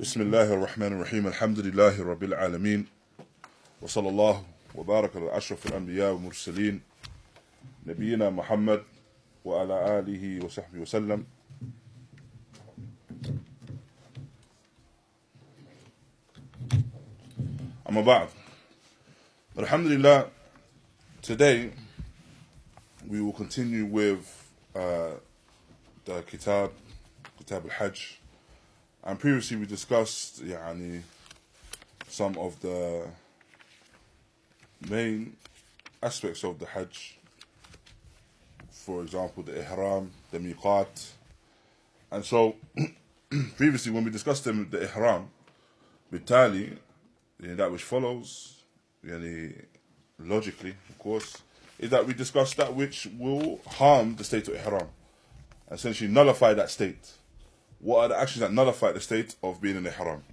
بسم الله الرحمن الرحيم الحمد لله رب العالمين وصلى الله وبارك على أشرف الأنبياء والمرسلين نبينا محمد وعلى آله وصحبه وسلم أما بعد Alhamdulillah today we will continue with uh, the Kitab Kitab al-Hajj. and previously we discussed يعني, some of the main aspects of the Hajj for example the Ihram the Miqat and so previously when we discussed them, the Ihram بالتالي يعني, that which follows يعني, logically of course is that we discuss that which will harm the state of Ihram essentially nullify that state what are the actions that nullify the state of being in Ihram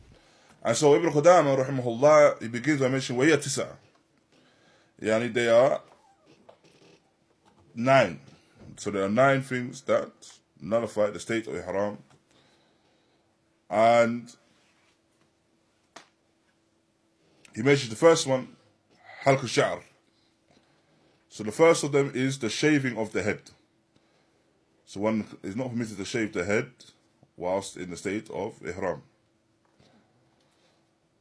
and so Ibn Qudama rahimahullah he begins by mentioning وهي تسعة يعني they are nine so there are nine things that nullify the state of Ihram and he mentions the first one halq al-sha'r so the first of them is the shaving of the head so one is not permitted to shave the head whilst in the state of ihram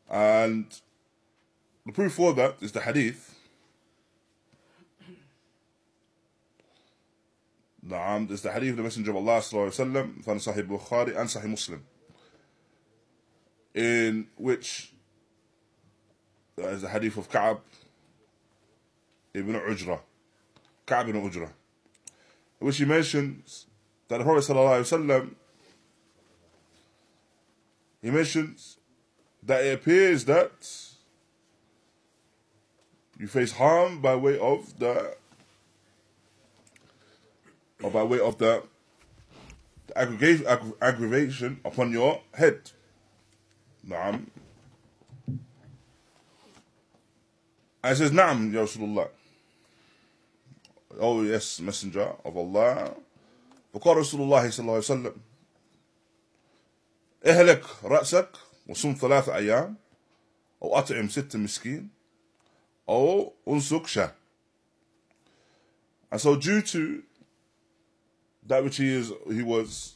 and the proof for that is the hadith نعم is the hadith of the messenger of Allah صلى الله عليه وسلم from Sahih Bukhari and Sahih Muslim in which there is the hadith of Ka'ab ibn Ujra Ka'ab ibn Ujra in which he mentions that the Prophet sallallahu alaihi wasallam he mentions that it appears that you face harm by way of the or by way of the, the aggregation, agg- aggravation upon your head. Naam. And it says, Naam, Ya Rasulullah. Oh, yes, Messenger of Allah. فقال رسول الله صلى الله عليه وسلم اهلك رأسك وصم ثلاث أيام أو أطعم ست مسكين أو أنسك شاه And so due to that which he is he was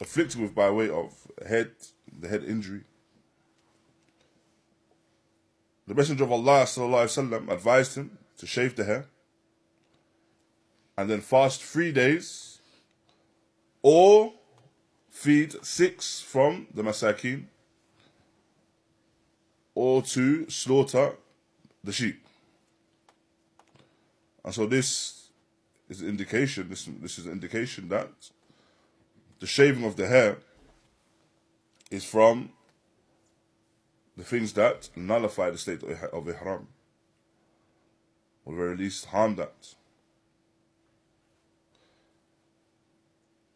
afflicted with by way of head the head injury the messenger of Allah sallallahu alaihi wasallam advised him to shave the hair and then fast 3 days or feed 6 from the masakin or to slaughter the sheep and so this is an indication. This this is indication that the shaving of the hair is from the things that nullify the state of of ihram, or very least harm that.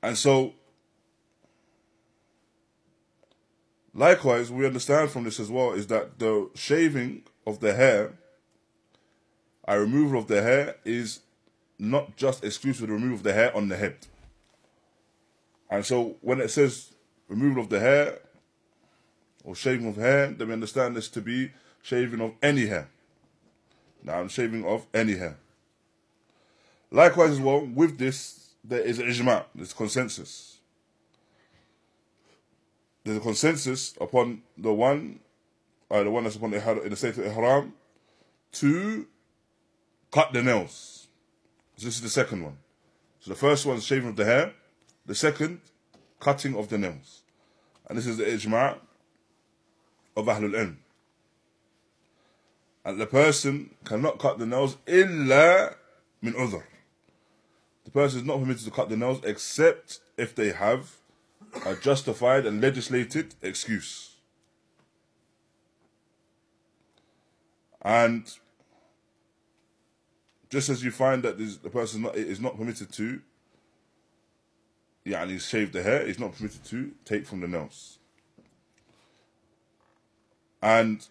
And so, likewise, we understand from this as well is that the shaving of the hair, a removal of the hair, is not just exclusive to remove the hair on the head. And so when it says removal of the hair or shaving of hair, then we understand this to be shaving of any hair. Now, I'm shaving of any hair. Likewise, as well, with this, there is ijma, there's consensus. There's a consensus upon the one, uh, the one that's upon the in the state of ihram, to cut the nails. So this is the second one. So the first one is shaving of the hair. The second, cutting of the nails. And this is the ijma' of Ahlul Ilm. And the person cannot cut the nails illa min udhr. The person is not permitted to cut the nails except if they have a justified and legislated excuse. And just as you find that this, the person is not, is not permitted to يعني shave the hair, he's not permitted to take from the nails. And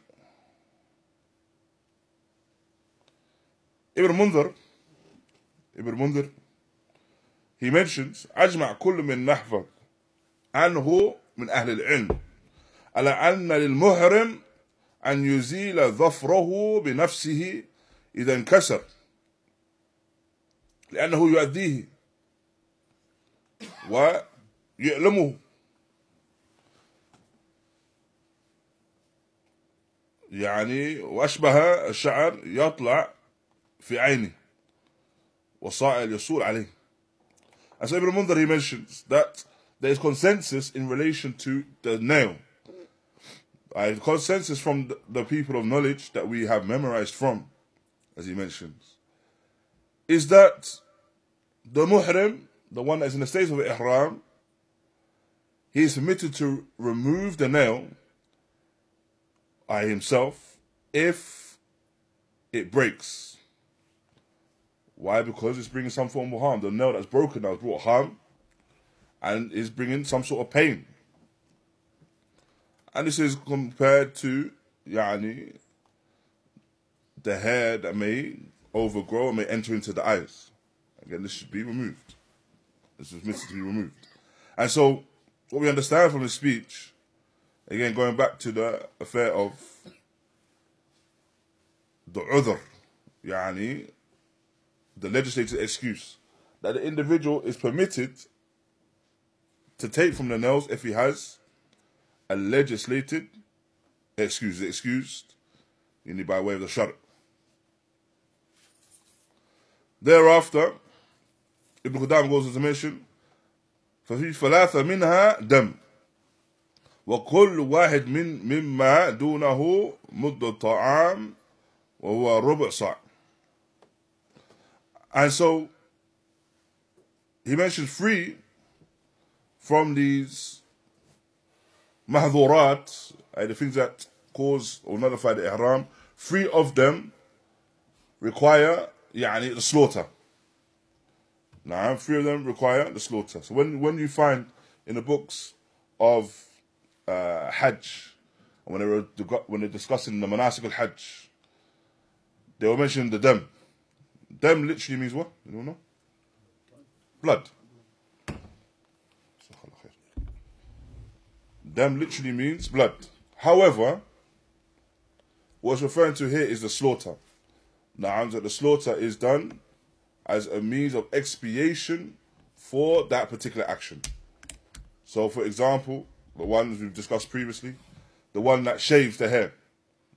Ibn Mundhir, Ibn Mundhir, he mentions أجمع كل من نحفظ عنه من أهل العلم. على أن للمحرم أن يزيل ظفره بنفسه إذا انكسر. لأنه يؤذيه. ويؤلمه يعني وأشبه الشعر يطلع في عينه. وصائل يصول عليه. As Ibn Mundar he mentions that there is consensus in relation to the nail. Uh, consensus from the, the people of knowledge that we have memorized from, as he mentions, is that the muhrim, the one that's in the state of ihram, he is permitted to remove the nail I himself if it breaks. Why? Because it's bringing some form of harm. The nail that's broken now has brought harm and is bringing some sort of pain. And this is compared to yani, the hair that may overgrow and may enter into the eyes. Again, this should be removed. This is meant to be removed. And so, what we understand from the speech, again, going back to the affair of the udhr, yani, the legislative excuse, that the individual is permitted to take from the nails if he has a legislated excuse, excused, you need by way of the shar. Thereafter, Ibn Qudam goes on to mention, ففي ثلاثة منها دم وكل واحد من مما دونه مد الطعام وهو ربع صاع and so he mentions three from these mahdurat, the things that cause or nullify the ihram, three of them require يعني, the slaughter. Now, three of them require the slaughter. So when, when you find in the books of uh, Hajj, when they were when they're discussing the manasik hajj, they were mentioning the dam. Dam literally means what? You don't know? Blood. Dam literally means blood. However, what's referring to here is the slaughter. Now, that the slaughter is done as a means of expiation for that particular action. So, for example, the ones we've discussed previously, the one that shaves the hair.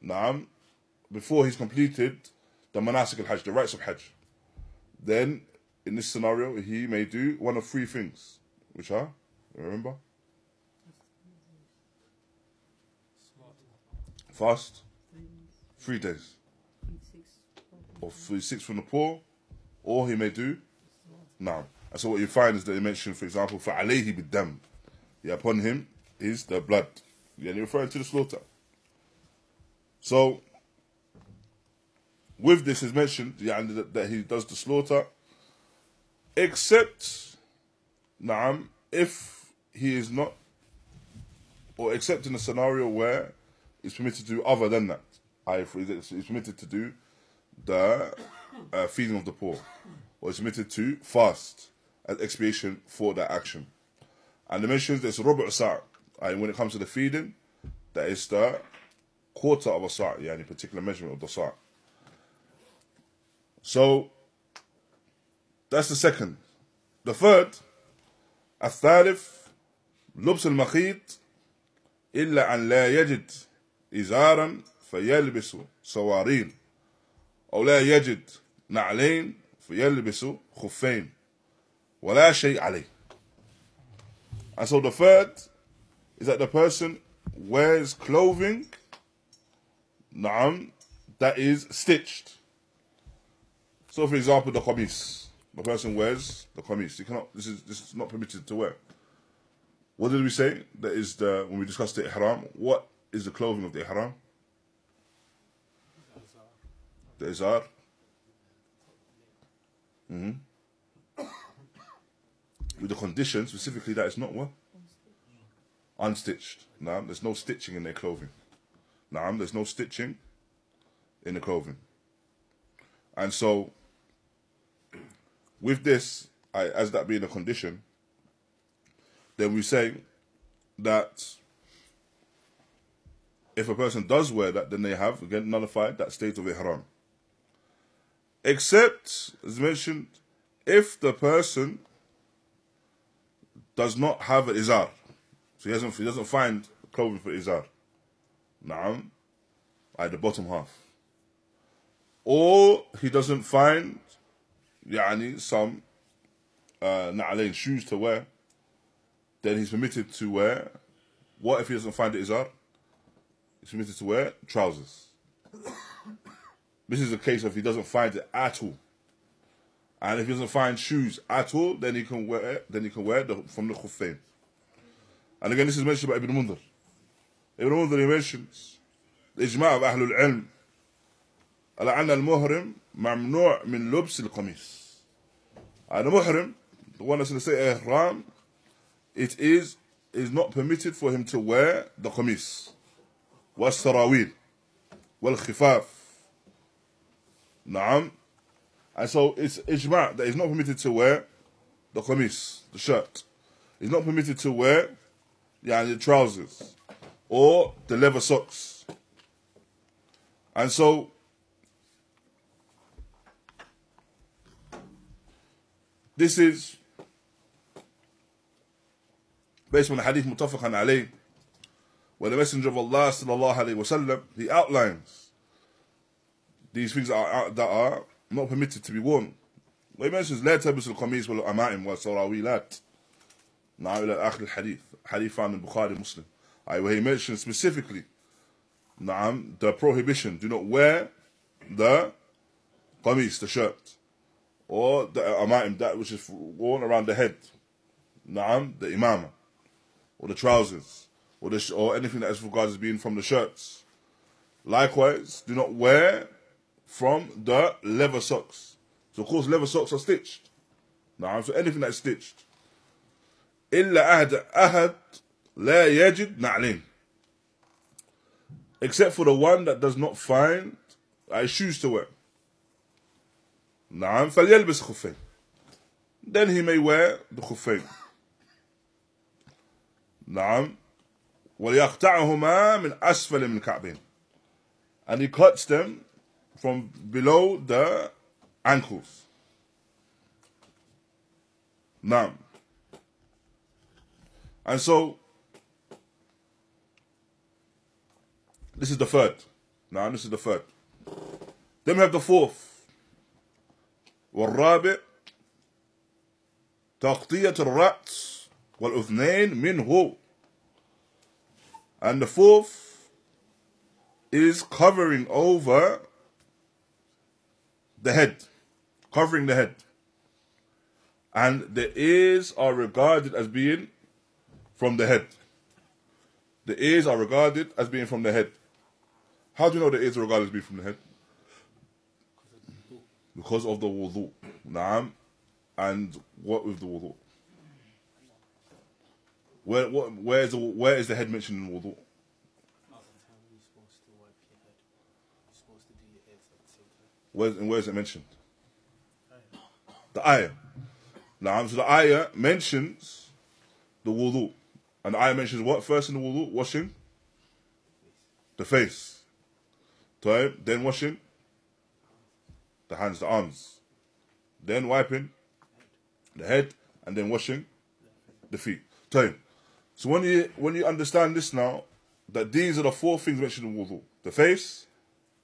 Now, before he's completed the manasik al-hajj, the rites of hajj. Then, in this scenario, he may do one of three things, which are, remember? Fast? Three days. Or three, six from the poor, or he may do now. And so what you find is that he mentioned, for example, for alayhi bid-dam. Yeah, upon him is the blood. Yeah, you're referring to the slaughter. So, with this is mentioned yeah, that, that he does the slaughter, except, naam, if he is not, or except in a scenario where is permitted to do other than that. I, it's permitted to do the uh, feeding of the poor, or it's permitted to fast as expiation for that action. And the mentions there's rub' Sa' and when it comes to the feeding, that is the quarter of a Sa' yeah, any particular measurement of the Sa'. So that's the second. The third, الثالث لبس المخيط إلا أن لا يجد إزارا فيلبس سوارين أو لا يجد نعلين فيلبس خفين ولا شيء عليه And so the third is that the person wears clothing نعم that is stitched So, for example, the qamis. The person wears the qamis. You cannot. This is this is not permitted to wear. What did we say? That is the when we discussed the ihram. What is the clothing of the ihram? The izar. Mm-hmm. With the condition specifically that it's not what unstitched. Now there's no stitching in their clothing. Now there's no stitching in the clothing. And so with this, I, as that being a condition, then we say that if a person does wear that, then they have again nullified that state of ihram. Except, as mentioned, if the person does not have an izar, so he doesn't he doesn't find clothing for izar, naam, at the bottom half, or he doesn't find, yani some uh, na'alain shoes to wear, then he's permitted to wear. What if he doesn't find it izar? is permitted to wear trousers. this is a case of he doesn't find it at all. And if he doesn't find shoes at all, then he can wear then he can wear the, from the Khuffain. And again, this is mentioned by Ibn Mundhir. Ibn Mundhir he mentions the ijma of Ahlul Ilm على أن المهرم ممنوع من لبس القميص. And the muhrim, the one that's going to say ihram, it is is not permitted for him to wear the qamis. والسراويل والخفاف نعم and so it's ijma' that he's not permitted to wear the qamis, the shirt. He's not permitted to wear yeah, the trousers or the leather socks. And so this is based on the hadith mutafaqan alayh where the Messenger of Allah sallallahu alaihi wasallam he outlines these things that are, that are not permitted to be worn. He mentions لا تلبس القميص والأمائم والسراويلات. Now إلى آخر الحديث. Hadith found in Bukhari Muslim. Where he mentions specifically نعم the prohibition. Do not wear the qamis, the shirt, or the amaim, that which is worn around the head. نعم the imama, or the trousers, or the or anything that is regarded as being from the shirts. Likewise, do not wear from the leather socks. So of course leather socks are stitched. Now, so anything that's stitched. إلا أحد أحد لا يجد نعلين. Except for the one that does not find uh, shoes to wear. نعم فليلبس خفين. Then he may wear the خفين. نعم وليقطعهما من أسفل من كعبين. And he cuts them from below the ankles. Now, and so this is the third. Now, this is the third. Then we have the fourth. والرابع تغطية الرأس والأذنين منه and the fourth is covering over the head, covering the head. And the ears are regarded as being from the head. The ears are regarded as being from the head. How do you know the ears are regarded as being from the head? Because of the wudu. Naam. And what with the wudu? Where, what, where, is the, where is the head mentioned in wudu? Where, and where is it mentioned? The ayah. Now, so the ayah mentions the wudu. And the ayah mentions what first in the wudu? Washing the face. Then washing the hands, the arms. Then wiping the head, and then washing the feet. Time. So when you when you understand this now, that these are the four things mentioned in wudu: the face,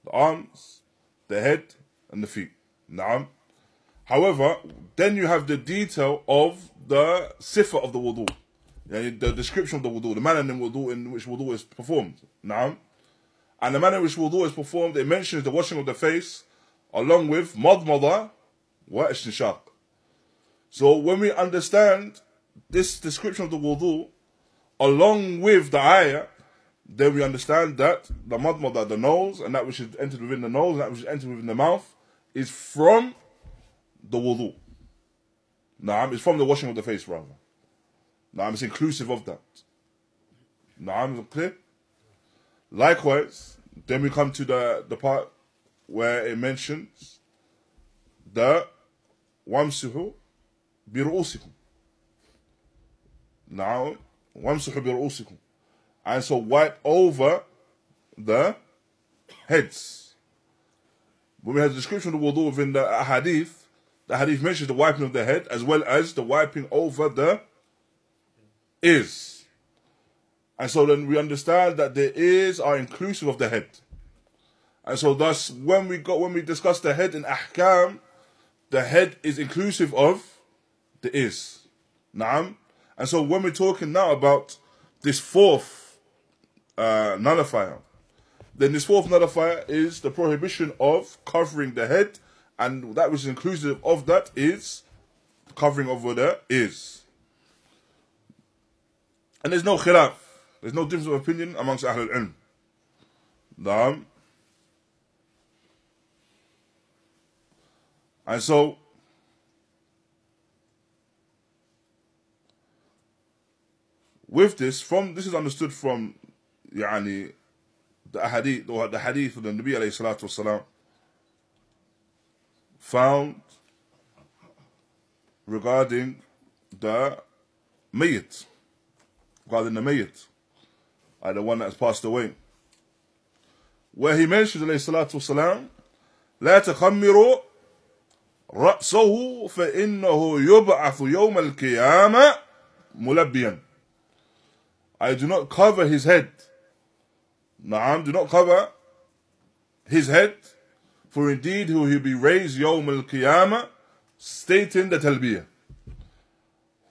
the arms, the head, and the feet. Naam. However, then you have the detail of the sifa of the wudu. the description of the wudu, the manner in wudu in which wudu is performed. Naam. And the manner in which wudu is performed, it mentions the washing of the face along with madmada wa istinshaq. So when we understand this description of the wudu along with the ayah, then we understand that the madmada, the nose, and that which is entered within the nose, and that which is entered within the mouth, is from the wudu. Naam, it's from the washing of the face, rather. Naam, it's inclusive of that. Naam, clear? Likewise, then we come to the, the part where it mentions the wamsuhu biru'usikum. Now, وَامْسُحُ بِرُؤُوسِكُمْ And so wipe over the heads. When we had the description of the wudu within the hadith, the hadith mentions the wiping of the head as well as the wiping over the ears. And so then we understand that the ears are inclusive of the head. And so thus when we got when we discuss the head in ahkam, the head is inclusive of the ears. Naam. And so when we're talking now about this fourth uh, nullifier, then this fourth nullifier is the prohibition of covering the head, and that which is inclusive of that is covering over the ears. And there's no khilaf, there's no difference of opinion amongst Ahlul Ilm. Naam. And so, with this, from this is understood from يعني, the hadith or the hadith of the Nabi alayhi salatu wasalam found regarding the mayit, regarding the mayit, uh, the one that has passed away. Where he mentions alayhi salatu wasalam, لا تخمروا رأسه فإنه يبعث يوم القيامة ملبيا I do not cover his head. Naam, do not cover his head, for indeed he will be raised Yawm al Qiyamah, stating the talbiyah.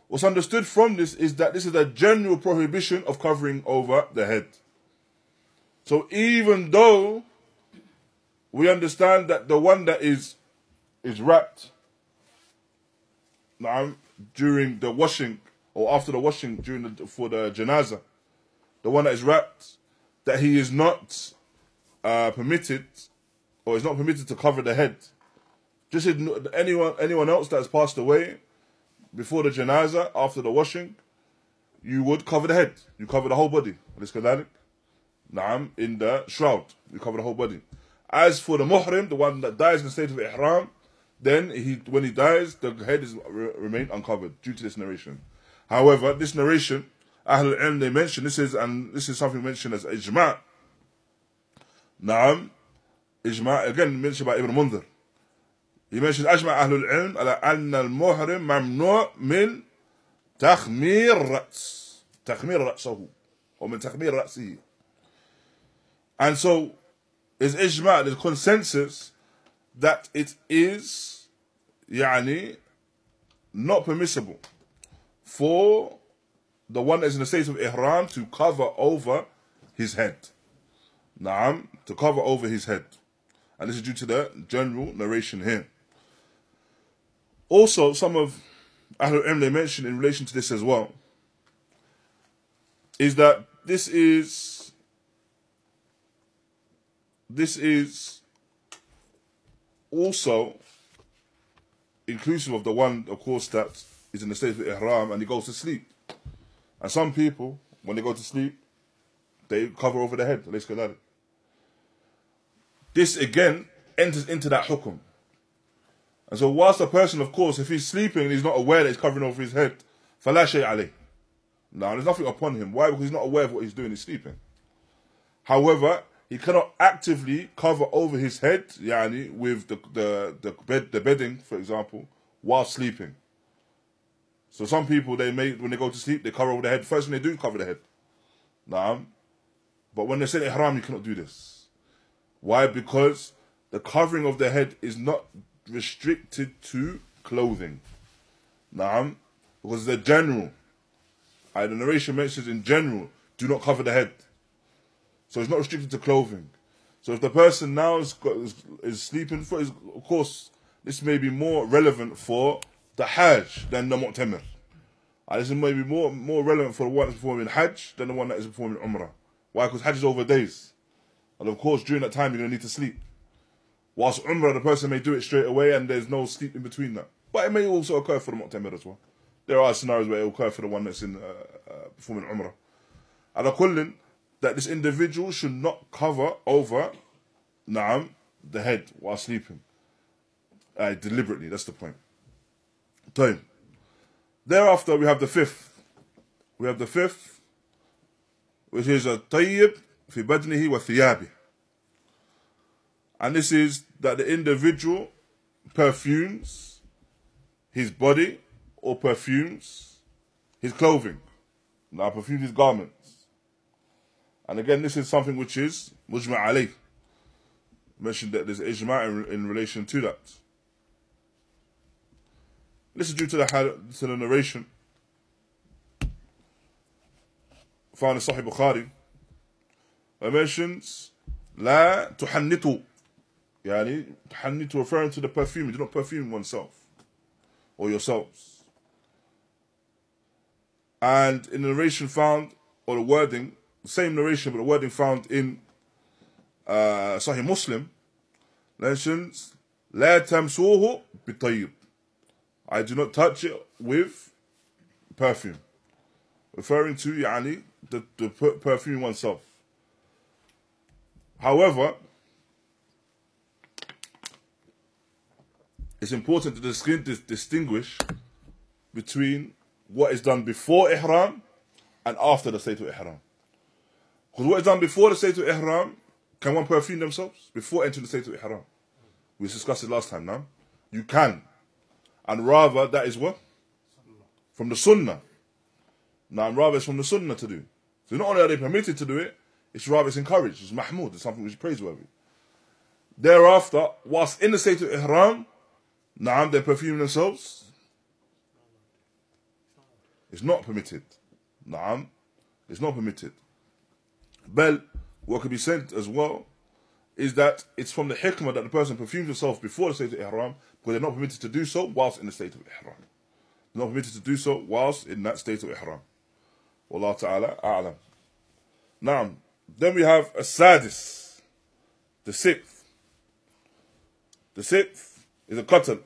What's understood from this is that this is a general prohibition of covering over the head. So even though we understand that the one that is is wrapped naam, during the washing or after the washing during the, for the janaza, the one that is wrapped, that he is not uh, permitted or is not permitted to cover the head. Just anyone anyone else that has passed away before the janaza, after the washing, you would cover the head. You cover the whole body. Naam, in the shroud. You cover the whole body. As for the muhrim, the one that dies in the state of ihram, then he when he dies, the head is remain uncovered due to this narration. However, this narration, Ahlul Ilm, they mention, this is, and this is something mentioned as ijma' Naam, ijma' again mentioned by Ibn Mundhir. He mentioned أجمع على أن المحرم ممنوع من تخمير رأس تخمير رأسه or من تخمير رأسه and so is ijma' the consensus that it is يعني not permissible for the one that's in the state of ihram to cover over his head. Naam, to cover over his head. And this is due to the general narration here. Also, some of Ahlul Ilm they mentioned in relation to this as well is that this is this is also inclusive of the one, of course, that is in the state of ihram and he goes to sleep. And some people, when they go to sleep, they cover over their head. This again enters into that hukum. And so, whilst a person, of course, if he's sleeping and he's not aware that he's covering over his head, falashay Ali. Now, there's nothing upon him. Why? Because he's not aware of what he's doing, he's sleeping. However, he cannot actively cover over his head, yani, with the, the, the, bed, the bedding, for example, while sleeping. So some people they may when they go to sleep they cover over their head. First when they do cover their head. Naam. But when they say ihram, you cannot do this. Why? Because the covering of the head is not restricted to clothing. Naam. Because the general. And the narration mentions in general, do not cover the head. So it's not restricted to clothing. So if the person now is, is, is sleeping, for, is, of course, this may be more relevant for the Hajj than the Mu'tamir. And this is maybe more more relevant for the one that's performing Hajj than the one that is performing Umrah. Why? Because Hajj is over days. And of course, during that time, you're going to need to sleep. Whilst Umrah, the person may do it straight away and there's no sleep in between that. But it may also occur for the Mu'tamir as well. There are scenarios where it will occur for the one that's in uh, uh, performing Umrah. And according that this individual should not cover over Naam, the head while sleeping. Uh, deliberately, that's the point. Time. Thereafter, we have the fifth. We have the fifth, which is a tayyib fi badnihi wa thiyabi. And this is that the individual perfumes his body or perfumes his clothing. Now perfumes his garments. And again, this is something which is mujma' alayh. Mentioned that there's ijma' in, in relation to that. Listen due to the, to the narration found in Sahih Bukhari. It mentions لا تحنطوا يعني تحنطوا referring to the perfume. You do not perfume oneself or yourselves. And in the narration found, or the wording, the same narration, but the wording found in uh, Sahih Muslim mentions لا تمسوه بالطيب I do not touch it with perfume. Referring to yani, the, the perfume oneself. However, it's important to distinguish between what is done before ihram and after the state of ihram. Because what is done before the state of ihram, can one perfume themselves before entering the state of ihram? We discussed it last time now. You can. And rather, that is what? From the sunnah. Now, rather, it's from the sunnah to do. So not only are they permitted to do it, it's rather it's encouraged. It's mahmud. It's something which is praiseworthy. Thereafter, whilst in the state of ihram, Naam, they perfume themselves. It's not permitted. Naam, it's not permitted. But what could be said as well is that it's from the hikmah that the person perfumes himself before the state of ihram because they're not permitted to do so whilst in the state of ihram. They're not permitted to do so whilst in that state of ihram. Wallah ta'ala a'lam. Now, then we have a sadis, the sixth. The sixth is a qatl.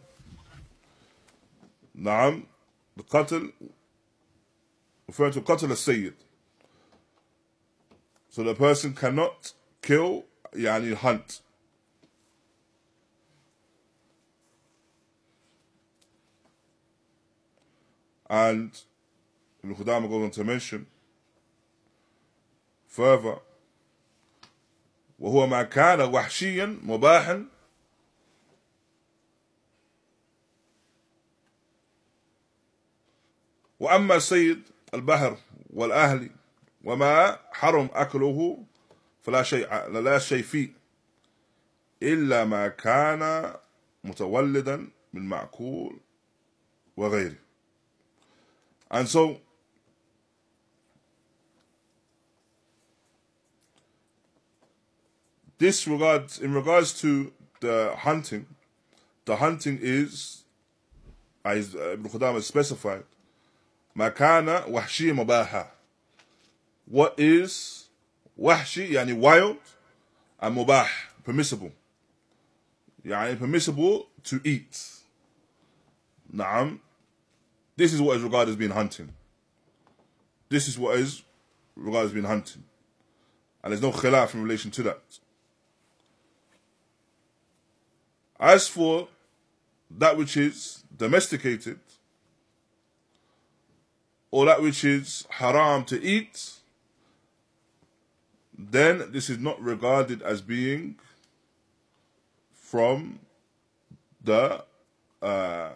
Naam, the qatl, referring to qatl al-sayyid. So the person cannot kill, yani hunt. And Ibn Qudama goes on to mention further وهو ما كان وحشيا مباحا وأما سيد البحر والأهلي وما حرم أكله فلا شيء لا شيء فيه إلا ما كان متولدا من معقول وغيره And so this regards in regards to the hunting, the hunting is as uh, Ibn Qudama specified, makana wahshi mubaha. What is wahshi, yani wild, and mubah, permissible. Yani permissible to eat. Naam. This is what is regarded as being hunting. This is what is regarded as being hunting. And there's no khilaf in relation to that. As for that which is domesticated, or that which is haram to eat, then this is not regarded as being from the uh,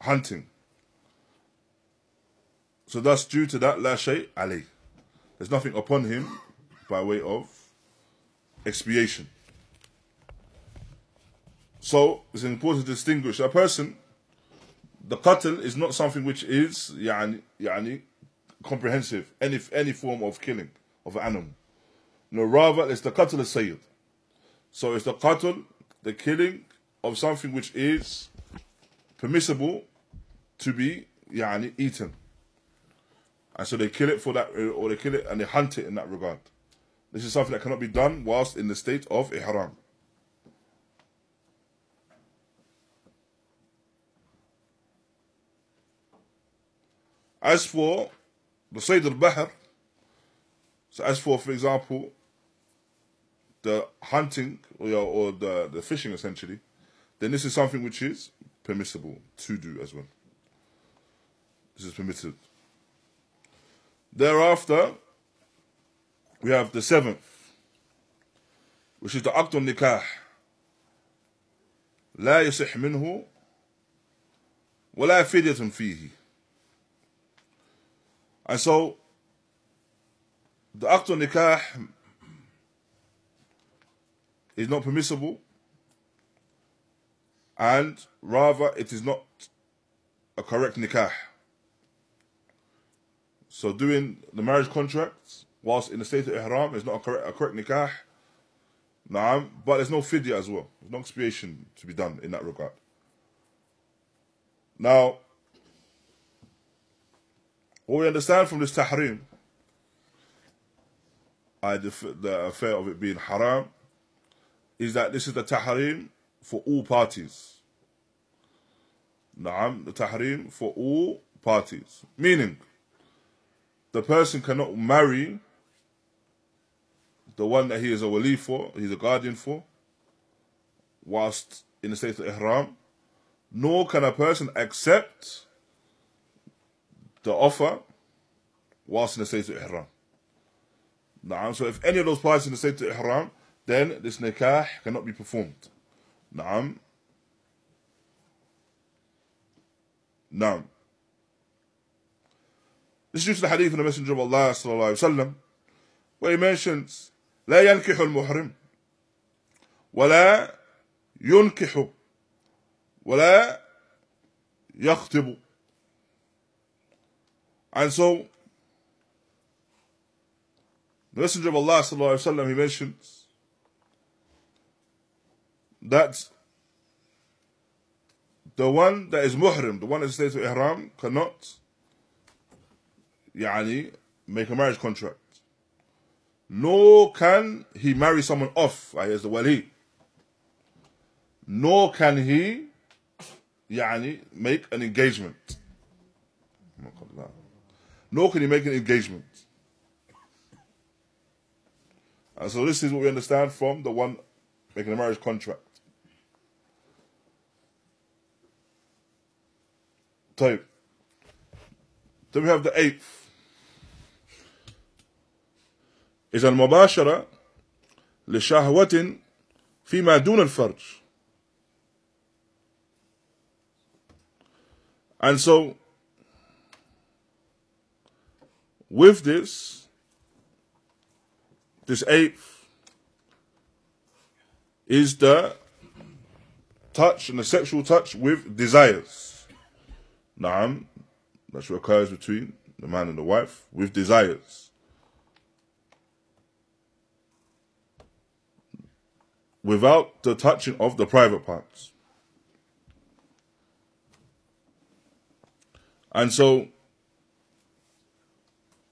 hunting. So thus, due to that, la ali. There's nothing upon him by way of expiation. So it's important to distinguish a person. The qatl is not something which is yani, yani, comprehensive, any any form of killing of an animal. No, rather it's the qatl al sayyid. So it's the qatl, the killing of something which is permissible to be yani, eaten. And so they kill it for that, uh, or they kill it and they hunt it in that regard. This is something that cannot be done whilst in the state of ihram. As for the Sayyid al-Bahr, so as for, for example, the hunting or, or the, the fishing essentially, then this is something which is permissible to do as well. This is permitted. Thereafter, we have the seventh, which is the Aqd nikah. لا يصح منه ولا فدية فيه and so the aqd nikah is not permissible and rather it is not a correct nikah. So doing the marriage contract whilst in the state of ihram is not a correct, a correct nikah. Nah, but there's no fidya as well. There's no expiation to be done in that regard. Now, what we understand from this tahrim, the affair of it being haram, is that this is the tahrim for all parties. Naam, the tahrim for all parties. Meaning, the person cannot marry the one that he is a wali for, he's a guardian for, whilst in the state of ihram, nor can a person accept the offer whilst in the state of ihram. Naam, so if any of those parties in the state of ihram, then this nikah cannot be performed. Naam. Naam. This is due to the hadith of the Messenger of Allah sallallahu alayhi wa sallam, where he mentions لا ينكح المحرم ولا ينكح ولا يخطب and so the Messenger of Allah sallallahu alaihi wasallam he mentions that the one that is muhrim, the one that stays with ihram, cannot يعني, make a marriage contract nor can he marry someone off, as the wali. Nor can he يعني, make an engagement. Nor can he make an engagement. And so this is what we understand from the one making a marriage contract. Type. Then we have the eighth. إذا المباشرة لشهوة فيما دون الفرج And so, with this, this eighth is the touch and the sexual touch with desires. Naam, that's what occurs between the man and the wife with desires. Without the touching of the private parts. And so,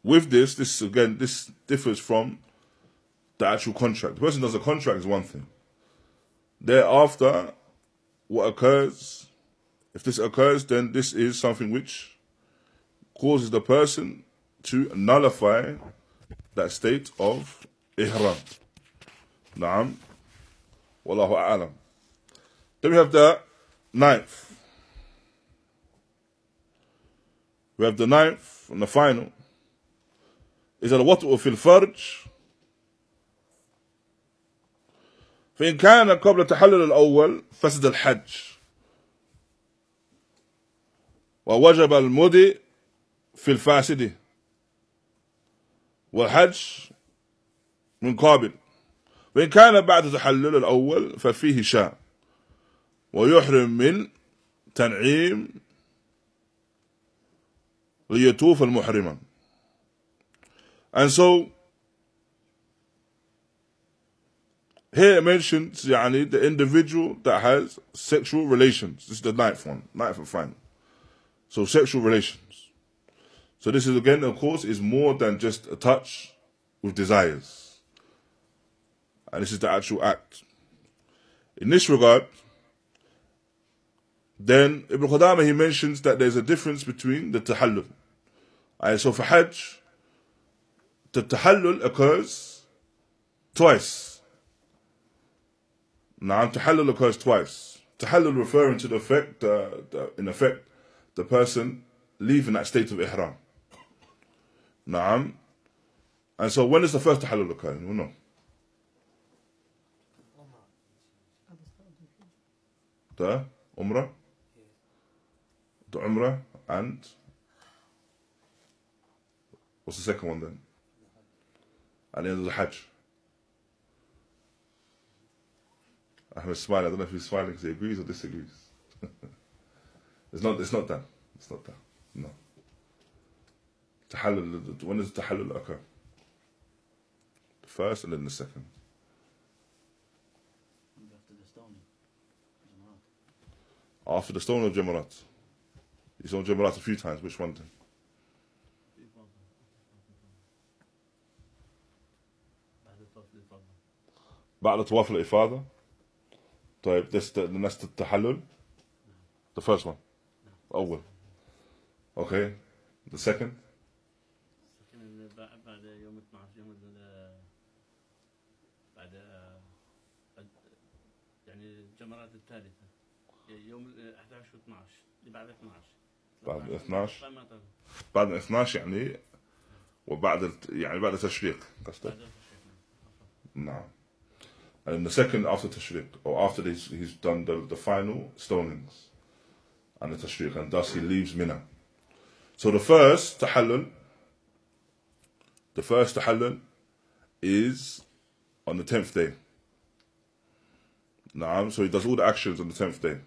with this, this again, this differs from the actual contract. The person does a contract is one thing. Thereafter, what occurs, if this occurs, then this is something which causes the person to nullify that state of ihram. Naam. Wallahu a'lam. Then we have the ninth. We have the ninth and the final. إذا الوطء في الفرج فإن كان قبل التحلل الأول فسد الحج ووجب المدي في الفاسد والحج من قابل وإن كان بعد تحلل الأول ففيه شاء ويحرم من تنعيم ليطوف المحرما and so here it mentions يعني, the individual that has sexual relations this is the ninth one ninth and final so sexual relations so this is again of course is more than just a touch with desires and this is the actual act. In this regard, then Ibn Qudama he mentions that there's a difference between the tahallul. Right, so for Hajj, the tahallul occurs twice. Now, tahallul occurs twice. Tahallul referring to the effect, uh, the, in effect, the person leaving that state of ihram. Naam. And so when does the first tahallul occur? You will know. The Umrah? The Umrah and what's the second one then? At the end of the Hajj. Ahmed smiling. I don't know if he's smiling because he agrees or disagrees. it's not. It's not that. It's not that. No. Tahallul. When does tahallul occur? The first and then the second. After the stoning. After the stone of Jamarat. You saw Jamarat a few times. Which one then? بعد الطواف الإفاضة. بعد طواف الإفاضة. طيب this the, then that's the tahallul. The first one. أول. Okay. The second. لكن بعد بعد يوم 12 يوم ال- بعد بعد- يعني الجمرات الثالثة يوم ال 11 و 12 اللي بعد 12 بعد 12. ما طلع. بعد 12 يعني وبعد الت- يعني بعد تشريق قصدك. بعد التشريق. No. And the second after Tashriq, or after he's, he's done the, the final stonings and the Tashriq, and thus he leaves Mina. So the first Tahallul, the first Tahallul is on the 10th day. Naam, so he does all the actions on the 10th day.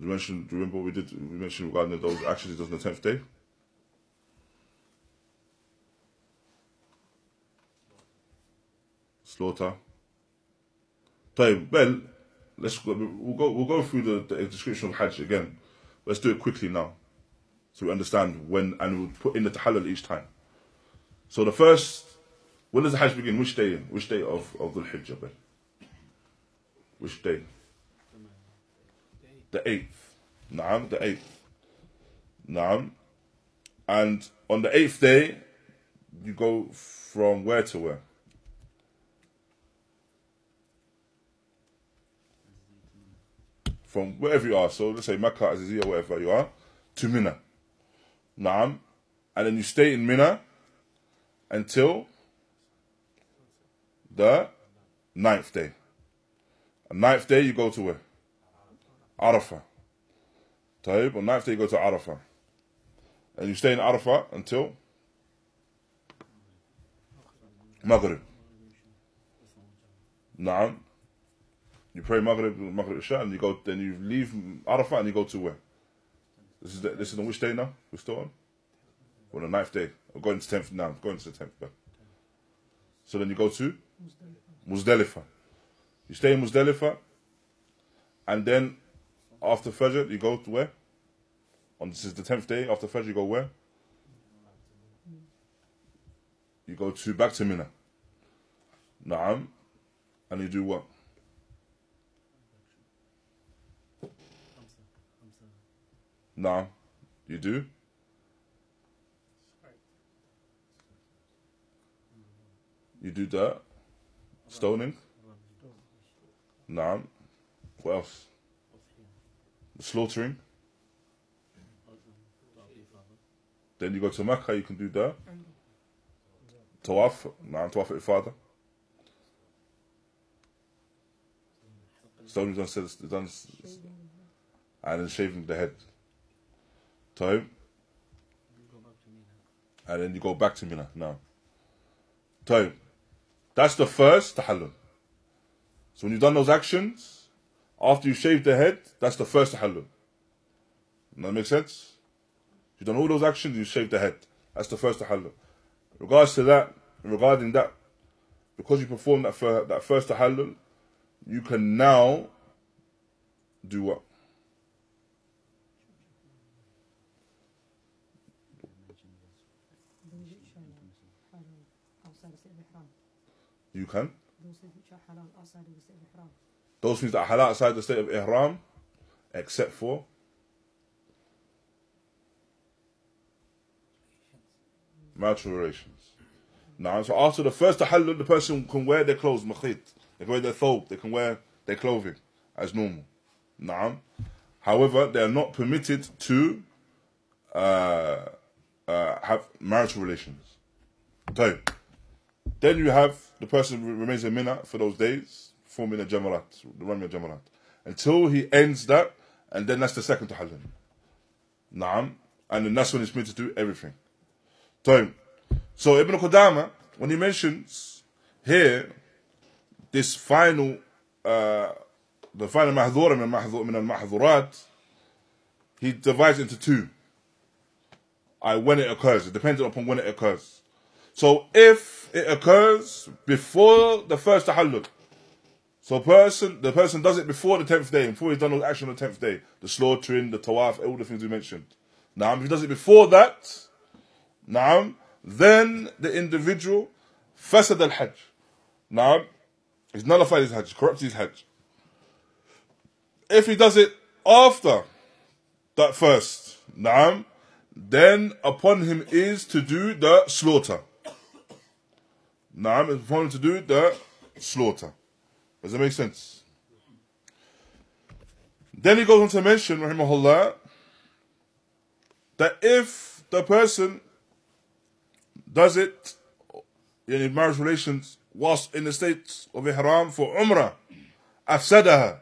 You mentioned, do you remember we did, we mentioned regarding those Actually, it was on the 10th day? Slaughter. Time. Well, let's go, we'll go, we'll go through the, the description of Hajj again. Let's do it quickly now. So we understand when, and we'll put in the tahallul each time. So the first, when does the Hajj begin? Which day? Which day of, of the Hijjah? Which day? The eighth. Naam, the eighth. Naam, and on the eighth day, you go from where to where? from wherever you are, so let's say Mecca, Aziziyah, wherever you are, to Mina. Naam. And then you stay in Mina until the ninth day. On ninth day, you go to where? Arafah. Taib, on ninth day, you go to Arafah. And you stay in Arafah until Maghrib. Naam. You pray Maghrib, Maghrib Isha, and you go. Then you leave Arafat and you go to where? This is the, this is on which day now? We're still on. On the ninth day. We're going to tenth now. Going to the tenth. So then you go to Muzdalifah. You stay in Muzdalifah, and then after Fajr, you go to where? On this is the tenth day after Fajr, you go where? You go to back to Mina. Naam, and you do what? Nah, you do. You do that. Stoning. Nah. What else? slaughtering. Then you go to Makkah, you can do that. Tawaf, Na'am Tawaf al-Ifadah. Stoning done, says, done and then shaving the head. Time. And then you go back to Mina now. Time. That's the first tahallul. So when you've done those actions, after you shave the head, that's the first tahallul. That makes sense? You've done all those actions, you shave the head. That's the first tahallul. Regards to that, regarding that, because you performed that, fir- that first tahallul, you can now do what? those which are halal outside of Ihram. You can. Those things that are halal outside the state of Ihram, except for marital relations. Now, so after the first tahallul, the person can wear their clothes, makhit. They can wear their thobe, they can wear their clothing as normal. Naam. However, they are not permitted to uh, uh, have marital relations. So, then you have the person remains a Mina for those days, forming a Jamarat, the Rami Jamarat, until he ends that, and then that's the second tahallul. Naam. And then that's when he's meant to do everything. So, so Ibn Qudama, when he mentions here this final, uh, the final mahdhura min mahdhur- min al-mahdhurat, he divides into two. I when it occurs, it depends upon when it occurs. So if it occurs before the first tahallul, so person the person does it before the tenth day, before he's done all action on the tenth day, the slaughtering, the tawaf, all the things we mentioned. Now, if he does it before that, now then the individual fasad al hajj. Now, he's nullified his hajj, corrupted his hajj. If he does it after that first, now, then upon him is to do the slaughter. Now, upon him to do the slaughter. Does that make sense? Then he goes on to mention, rahimahullah, that if the person does it in marriage relations whilst in the state of ihram for umrah, afsadaha.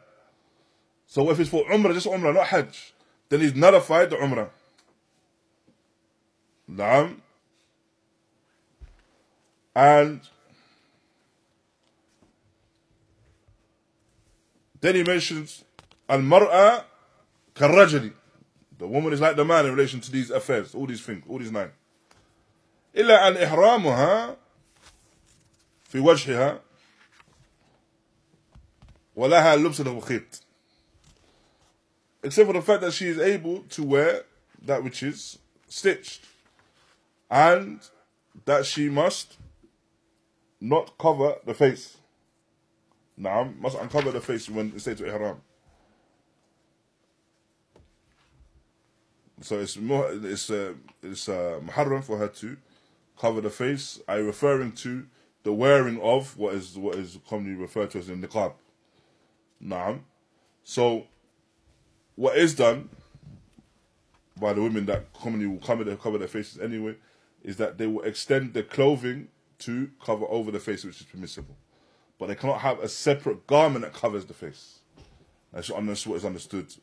So if it's for umrah, just umrah, not hajj, then he's nullified the umrah. Naam. And then he mentions al-mar'a karrajali. The woman is like the man in relation to these affairs, all these things, all these nine. إلا أن إحرامها في وجهها ولها لبس الخيط except for the fact that she is able to wear that which is stitched and that she must not cover the face. Naam, must uncover the face when it's state to ihram. So it's more, it's uh, it's uh, muharram for her to cover the face. I referring to the wearing of what is what is commonly referred to as in the niqab. Naam. So what is done by the women that commonly will cover their, cover their faces anyway is that they will extend the clothing to cover over the face, which is permissible But they cannot have a separate garment that covers the face. That's that's what is understood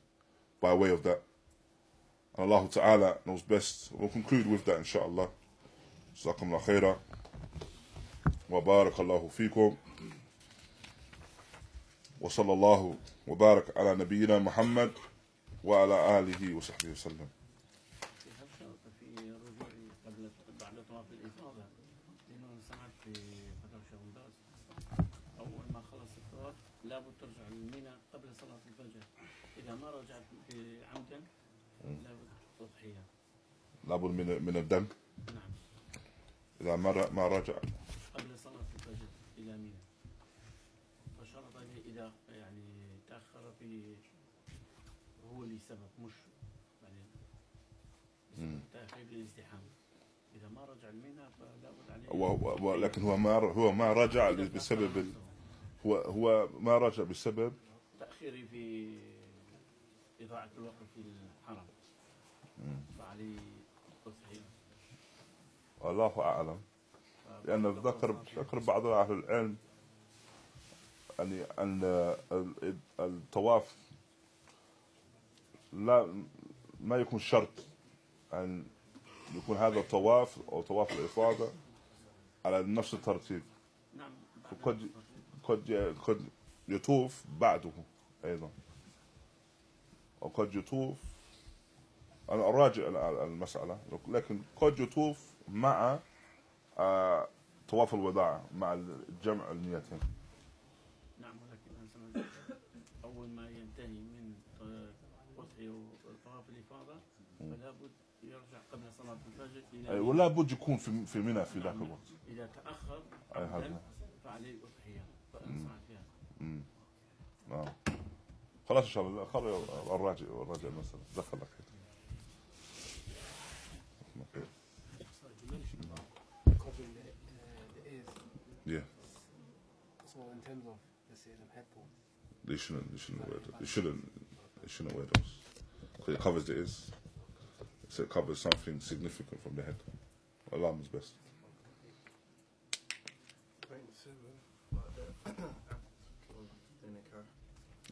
by way of that. And Allah Ta'ala knows best. We'll conclude with that, inshallah. جزاكم الله خيرا وبارك الله فيكم وصلى الله وبارك على نبينا محمد وعلى آله وصحبه وسلم لابد ترجع للمينا قبل صلاة الفجر. إذا ما رجعت عمدا لابد تضحية لابد من من الدم؟ نعم. إذا ما ما رجع. قبل صلاة الفجر إلى مينا فشرط إذا يعني تأخر في هو لي سبب مش يعني بسبب تأخير الازدحام إذا ما رجع المينا فلابد عليه و- و- ولكن هو ما هو ما رجع بسبب هو هو ما رجع بسبب تأخيري في إضاعة الوقت في الحرم. فعلي تضحية الله أعلم. لأن ذكر ذكر بعض أهل العلم يعني أن ال- الطواف لا ما يكون شرط أن يكون هذا الطواف أو طواف الإفاضة على نفس الترتيب. نعم وقد قد قد يطوف بعده أيضا. وقد يطوف. أنا أراجع ال- المسألة. لكن قد يطوف مع آه، طواف الوداع مع الجمع النيتين نعم ولكن أول ما ينتهي من تضحية وطواف الإفاضة فلا بد يرجع قبل صلاة الفجر. ولا بد يكون في في منى في ذاك الوقت. عمداً هذا. فعليه. أضحية فأنصح فيها نعم خلاص إن شاء الله خلي الراجع الراجع المسألة جزاك الله خير Sorry, you mentioned about covering the, uh, the ears. Yeah. So in terms of, let's say, the headphones. They shouldn't. They shouldn't wear. They shouldn't. They shouldn't wear those because it covers the ears. so it covers something significant from the head. Allah is best.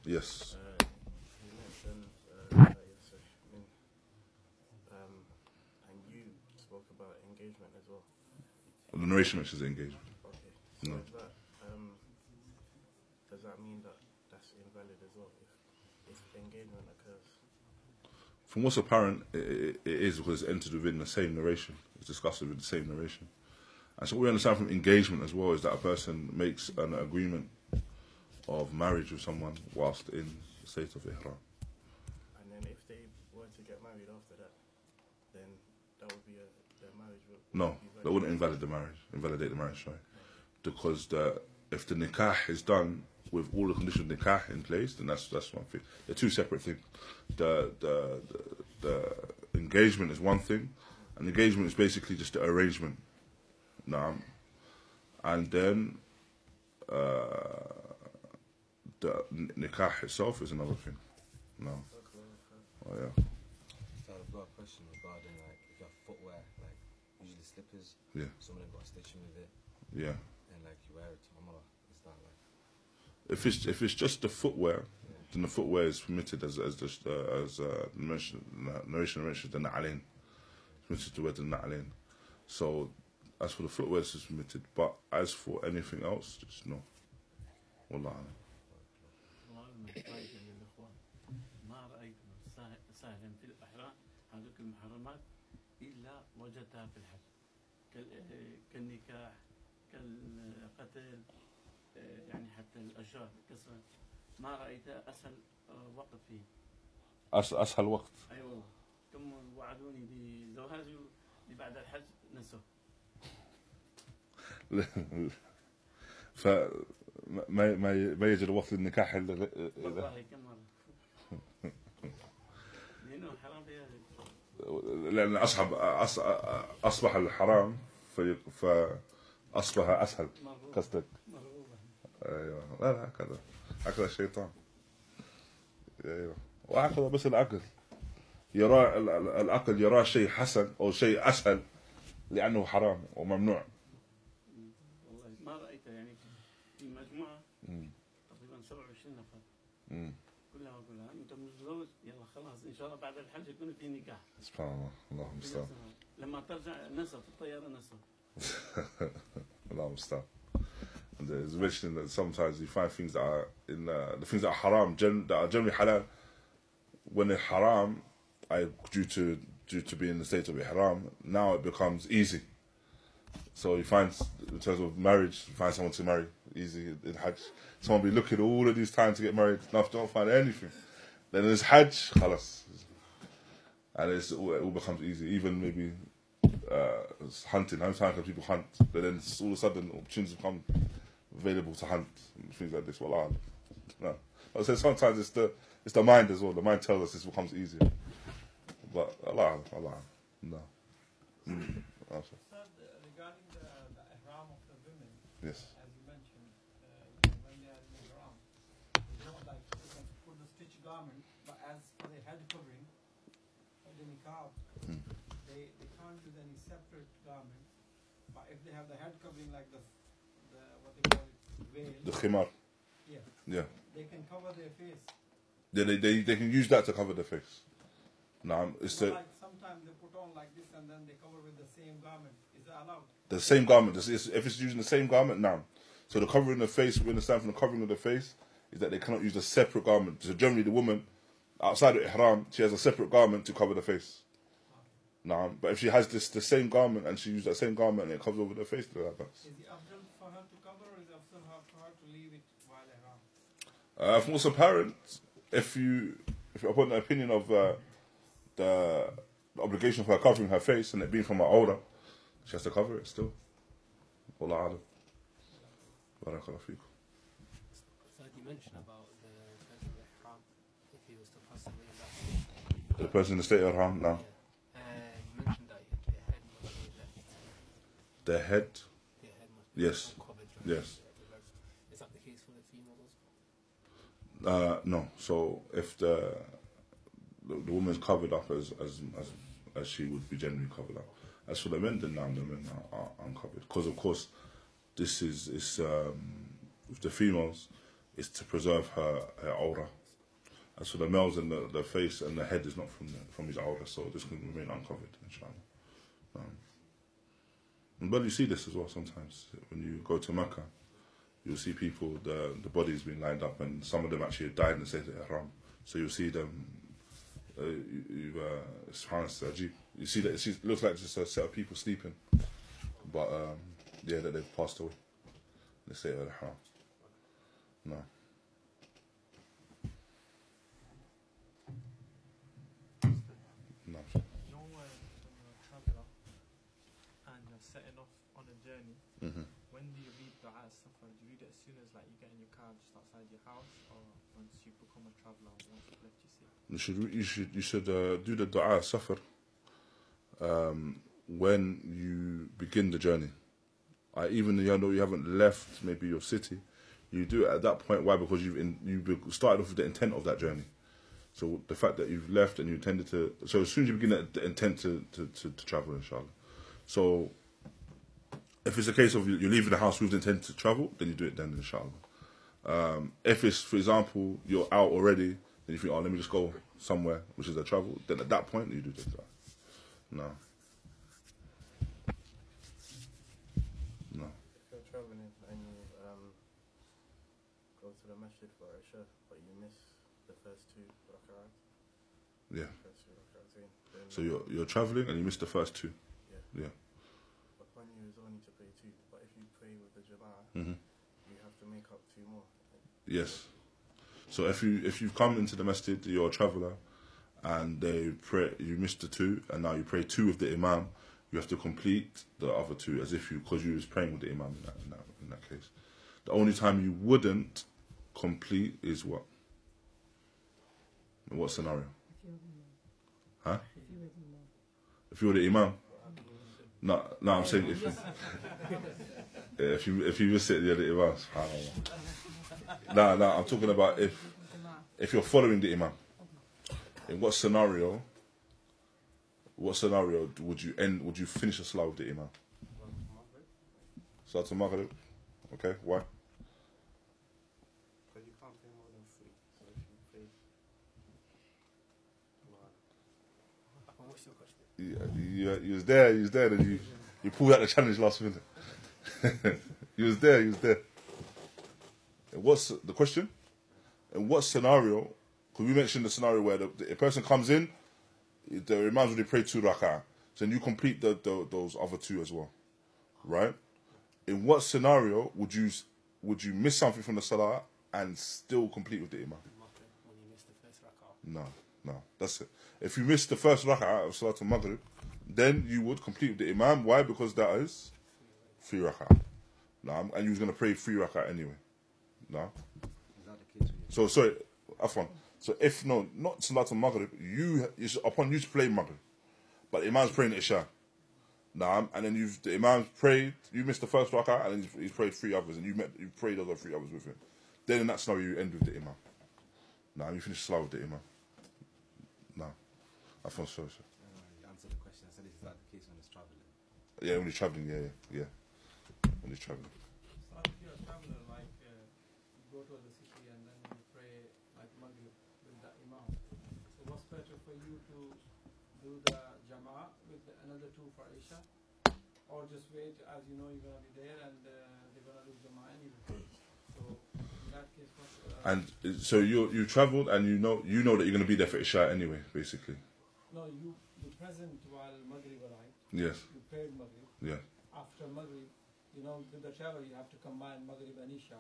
Yes. And you spoke about engagement as well. The narration which is engagement. Okay. So No. that, um, does that mean that that's invalid as well if, if engagement occurs? From what's apparent, it, it is because it's entered within the same narration. It's discussed within the same narration. And so what we understand from engagement as well is that a person makes an agreement of marriage with someone whilst in the state of ihram. And then if they were to get married after that, then that would be a, their marriage would No, be that wouldn't invalidate the marriage. Invalidate the marriage, sorry. Because the, if the nikah is done with all the conditions of nikah in place, then that's that's one thing. They're two separate things. The the the, the engagement is one thing, and engagement is basically just the arrangement. Naam. And then uh, the nikah itself is another thing. No. Oh yeah. So I've got a question regarding like if you have footwear, like usually slippers. Yeah. Some of them got a stitching with it, Yeah. and like you wear it to Umrah. Is that like If it's if it's just the footwear, then the footwear is permitted as as just uh, as uh, mentioned, narration mentions the na'alain. It's permitted to wear the na'alain. So as for the footwear, it's permitted. But as for anything else, just no. Wallah. alam. سؤال فائدة للإخوان ما رأيت سه- سهلا في الإحرام هذوك المحرمات إلا وجدتها في الحج كال- كالنكاح كالقتل آه، يعني حتى الأشجار كسر ما رأيت أسهل آه، وقت فيه أس أسهل وقت. أي والله كم وعدوني بزواج اللي بعد الحج نسوا فما ما ما يجد وقت للنكاح إلا إذا والله كم لأنه حرام أصحب أص- أصبح الحرام أسهل. مرغوبة قصدك؟ أيوه. لا لا هكذا. هكذا الشيطان. أيوه. وهكذا بس العقل. يرى ال- ال- العقل يرى شيء حسن أو شيء أسهل لأنه حرام وممنوع. مم. كلها أقول لها أنت متزوج يلا خلاص إن شاء الله بعد الحج يكون في نكاح سبحان الله اللهم المستعان لما ترجع نسوا في الطيارة نسوا Allah المستعان And there's mentioning that sometimes you find things that are in uh, the things that are haram, gen- that are generally halal. When they're haram, I, due to due to being in the state of ihram, now it becomes easy. So you find, in terms of marriage, you find someone to marry easy in Hajj. Someone be looking all of these times to get married, enough, don't find anything. Then there's Hajj, khalas. and it's, it all becomes easy. Even maybe uh, hunting. How many times people hunt? But then all of a sudden opportunities become available to hunt and things like this. Well, no. I said sometimes it's the it's the mind as well. The mind tells us this becomes easier. But Allah, Allah, no. Mm. Regarding the, the ihram of the women, Yes. as you mentioned, uh, when they are in ihram, they don't like they can put the stitch garment, but as for the head covering, or the niqab, Hmm. they, they can't use any separate garment. But if they have the head covering like the, the what they call it, veil, The khimar. yeah, Yeah. they can cover their face. They, they, they, they can use that to cover their face. No, it's the, like sometimes they put on like this and then they cover with the same garment. Is that allowed? the same garment. If it's using the same garment, now. So the covering of the face, we understand from the covering of the face, is that they cannot use a separate garment. So generally, the woman outside of ihram, she has a separate garment to cover the face. Now, but if she has this the same garment and she uses that same garment and it covers over the face, then that's. Is it afdal for her to cover or is it afdal for her to leave it while ihram? Uh, from what's apparent, if you, if you're upon the opinion of uh, the, the obligation for her covering her face and it being from her older, she has to cover it still. Wallah alam. Barakallah feekum. So you mentioned about the person with ihram, if he was to pass away in that state. The person in the state of ihram now. Yeah. Uh, you mentioned that their head must be left. The head, Their head must be Yes. uncovered. Yes. Is that the case for the females uh, no. So if the, the the woman's covered up as as as as she would be generally covered up. As for the men, then now the men are, are uncovered because, of course, this is is um, with the females, is to preserve her her aura. For the males, and the, the face and the head is not from the, from his aura, so this can remain uncovered, inshallah. Um, but you see this as well sometimes when you go to Mecca. You'll see people, the the bodies being lined up, and some of them actually died in the state of ihram. So you'll see them. Uh, you, uh, subhanallah, you see that it looks like just a set of people sleeping, but um, yeah, that they've passed away. in the state of ihram. No. You know when, when you're a traveller and you're setting off on a journey, Mhm. when do you read Dua Safar? Do you read it as soon as like you get in your car just outside your house or once you become a traveller once you've left your city? You should you should you should uh, do the du'a safar um, when you begin the journey. Uh, even though you haven't left maybe your city, you do it at that point. Why? Because you've in, you started off with the intent of that journey. So the fact that you've left and you intended to, so as soon as you begin the intent to, to, to, to travel, inshallah. So if it's a case of you- you're leaving the house with the intent to travel, then you do it then, inshallah. Um, if it's, for example, you're out already, then you think, oh, let me just go somewhere, which is a travel, then at that point, you do the dua. No. No. If you're traveling and you um, go to the masjid for Isha, but you miss the first two rak'ahs, Yeah. two rak'ahs, So you're, you're traveling and you missed the first two. yeah. Yeah. Upon you is only to pray two, but if you pray with the jama'ah, hmm you have to make up two more. Yes. So if you if you've come into the masjid, you're a traveller, and they pray, you missed the two, and now you pray two with the imam. You have to complete the other two as if you because you was praying with the imam in that, in that in that case. The only time you wouldn't complete is what? In what scenario? If you're the imam. If you were the If you're the imam. imam. No, no, I'm saying if you, yeah, if you if you miss it, you're the imam. subhanallah. No, no, I'm talking about if if you're following the imam. In what scenario? What scenario would you end? Would you finish a salah with the imam? Salat al-Maghrib. Okay, why? Because you can't pray more than three. So if you pray. Well, What's? You, you, you was there. You was there. Then you you pulled out the challenge last minute. you was there. You was there. And what's the question? In what scenario? Could we mention the scenario where the, the a person comes in, the imams already pray two rak'ah, so then you complete the, the, those other two as well, right? In what scenario would you would you miss something from the salah and still complete with the imam? When you miss the first rak'ah. No, no, that's it. If you miss the first rak'ah of Salat al-Maghrib, then you would complete with the imam. Why? Because that is three rak'ah. No, and you was going to pray three rak'ah anyway. No. Is that the case with you? So, sorry, Afwan. So if, no, not Salat al-Maghrib, you, it's upon you to play Maghrib. But the imam's praying Isha. Naam, and then you've, the imam's prayed, you missed the first rak'ah, and then he's, he's prayed three others, and you met, you prayed those other three others with him. Then in that scenario, you end with the imam. Nah, you finish Salah with the imam. No. Afwan, sorry, sir. No, no, you answered the question. I said, is that the case when it's traveling? Yeah, when he's traveling, yeah, yeah, yeah. When he's traveling. So if you're like uh, you go to the city and then you pray like Maghrib with the Imam. So what's better for you to do the Jama'ah with the another two for Isha? Or just wait as you know you're going to be there and uh, they're going to do Jama'ah anyway. So in that case, uh, And uh, so you you travelled, and you know you know that you're going to be there for Isha anyway, basically. No, you, you present while Maghrib arrived. Yes, You prayed Maghrib. yeah. After Maghrib, you know, with the travel, you have to combine Maghrib and Isha.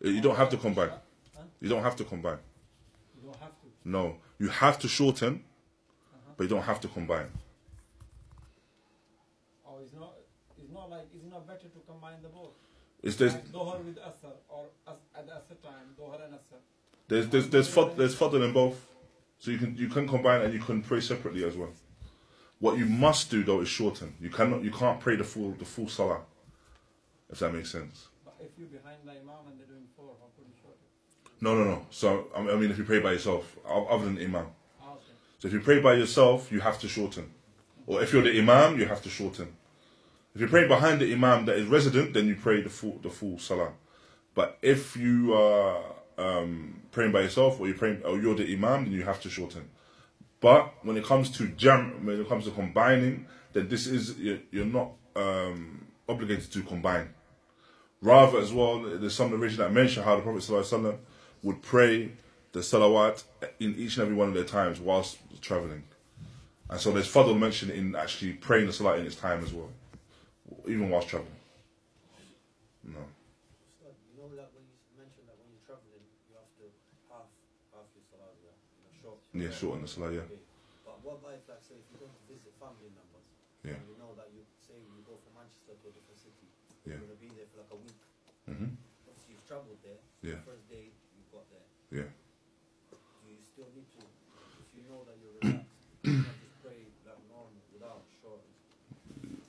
You don't have to combine. Huh? You don't have to combine. You don't have to. No, you have to shorten, Uh-huh. but you don't have to combine. Or it's not, it's not like, it's not better to combine the both. It's there's Like Dohar with Asr, or as, at the Asr time, Dohar and Asr. there's there's there's fad, there's fadl in both, so you can you can combine and you can pray separately as well. What you must do though is shorten. You cannot you can't pray the full the full salah, if that makes sense. But if you're behind the Imam and they're doing four, how could you short it? No, no, no. So I mean, if you pray by yourself, other than imam. Ah, okay. So if you pray by yourself, you have to shorten. Or if you're the imam, you have to shorten. If you pray behind the imam that is resident, then you pray the full the full salah. But if you are um, praying by yourself, or you're praying, or you're the imam, then you have to shorten. But when it comes to jam, when it comes to combining, then this is you're, you're not um, obligated to combine. Rather, as well, there's some narration that mention how the Prophet ﷺ would pray the salawat in each and every one of their times whilst traveling. And so there's further mention in actually praying the salat in its time as well, even whilst traveling. No. You know that when you mentioned that when you're traveling, you have to half half your salah, yeah, you know, short. Yeah, short on the salah, yeah. Okay. But what about if, like, say, if you're going to visit family members, Yeah. and you know that you say you go from Manchester to a different city, Yeah. you're going to be there for like a week. hmm Obviously, you've travelled there. Yeah. The first day you got there, Yeah. do you still need to, if you know that you're relaxed, you just pray like normal without short?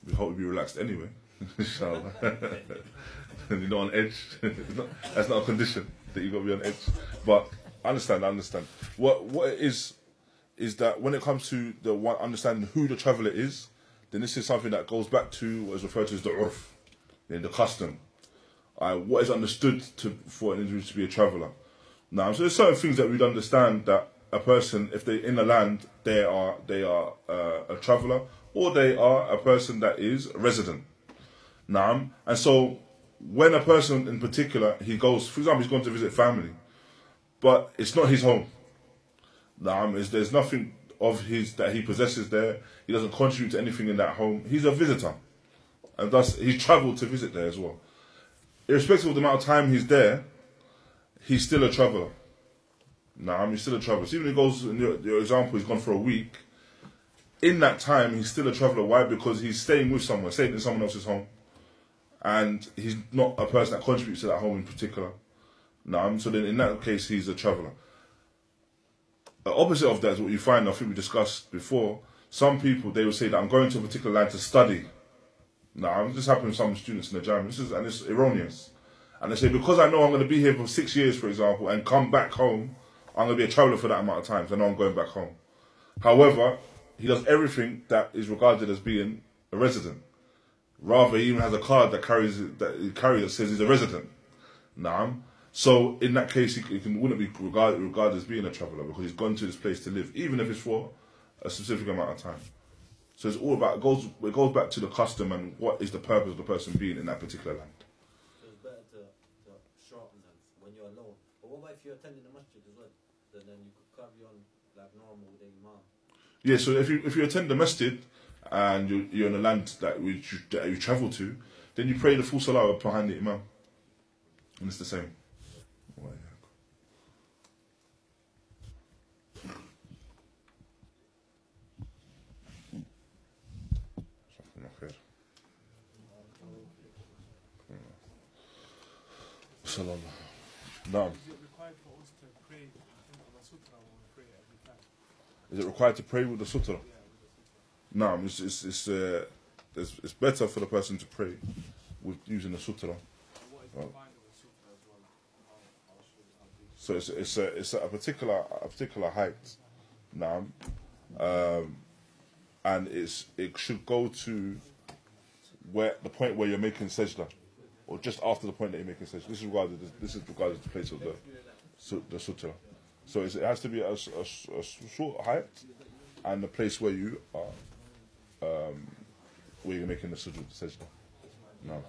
We hope you be relaxed anyway. Inshallah. You're not on edge. Not- that's not a condition that you've got to be on edge. But I understand. I understand. What what it is is that when it comes to the one understanding who the traveller is, then this is something that goes back to what is referred to as the urf, yeah, the custom. Uh, what is understood to for an individual to be a traveller. Now, so there's certain things that we'd understand that a person, if they're in the land, they are they are uh, a traveller or they are a person that is a resident. Naam. And so when a person in particular, he goes, for example, he's going to visit family, but it's not his home. Is there's nothing of his that he possesses there. He doesn't contribute to anything in that home. He's a visitor. And thus he's travelled to visit there as well. Irrespective of the amount of time he's there, he's still a traveller. Naam, he's still a traveller. So even if he goes, in your, your example, he's gone for a week, in that time, he's still a traveller. Why? Because he's staying with someone, staying in someone else's home. And he's not a person that contributes to that home in particular. No, so then in that case, he's a traveller. The opposite of that is what you find, I think we discussed before. Some people, they will say that I'm going to a particular land to study. Now, this happened with some students in the jam. This is, and it's erroneous. And they say, because I know I'm going to be here for six years, for example, and come back home, I'm going to be a traveller for that amount of time. So I know I'm going back home. However, he does everything that is regarded as being a resident. Rather, he even has a card that carries that he carries that says he's a resident. Naam. So in that case, he, can, wouldn't be regarded, regarded as being a traveller because he's gone to this place to live, even if it's for a specific amount of time. So it's all about it goes it goes back to the custom and what is the purpose of the person being in that particular land. So it's better to, to shorten them when you're alone. But what about if you're attending the masjid as well? Then, then you could carry on like normal with the imam. Yeah, so if you if you attend the masjid and you, you're in a land that you, that you travel to, then you pray the full salah behind the imam, and it's the same. Sallallahu. Naam. Is it required to pray in the sutra when we pray every time? Is it required to pray with the sutra? Yeah, with the sutra. No, it's it's it's, uh, it's it's better for the person to pray with using the sutra. And what is Well. defined with the sutra as well? How, how should how big? So it's it's a it's a particular a particular height, now, um, and it's it should go to where the point where you're making sajda, or just after the point that you're making sajda. This is regarded this is regarded as the place of the the sutra. So it has to be a short height, and the place where you are, um, where you're making the sujood sajda. No.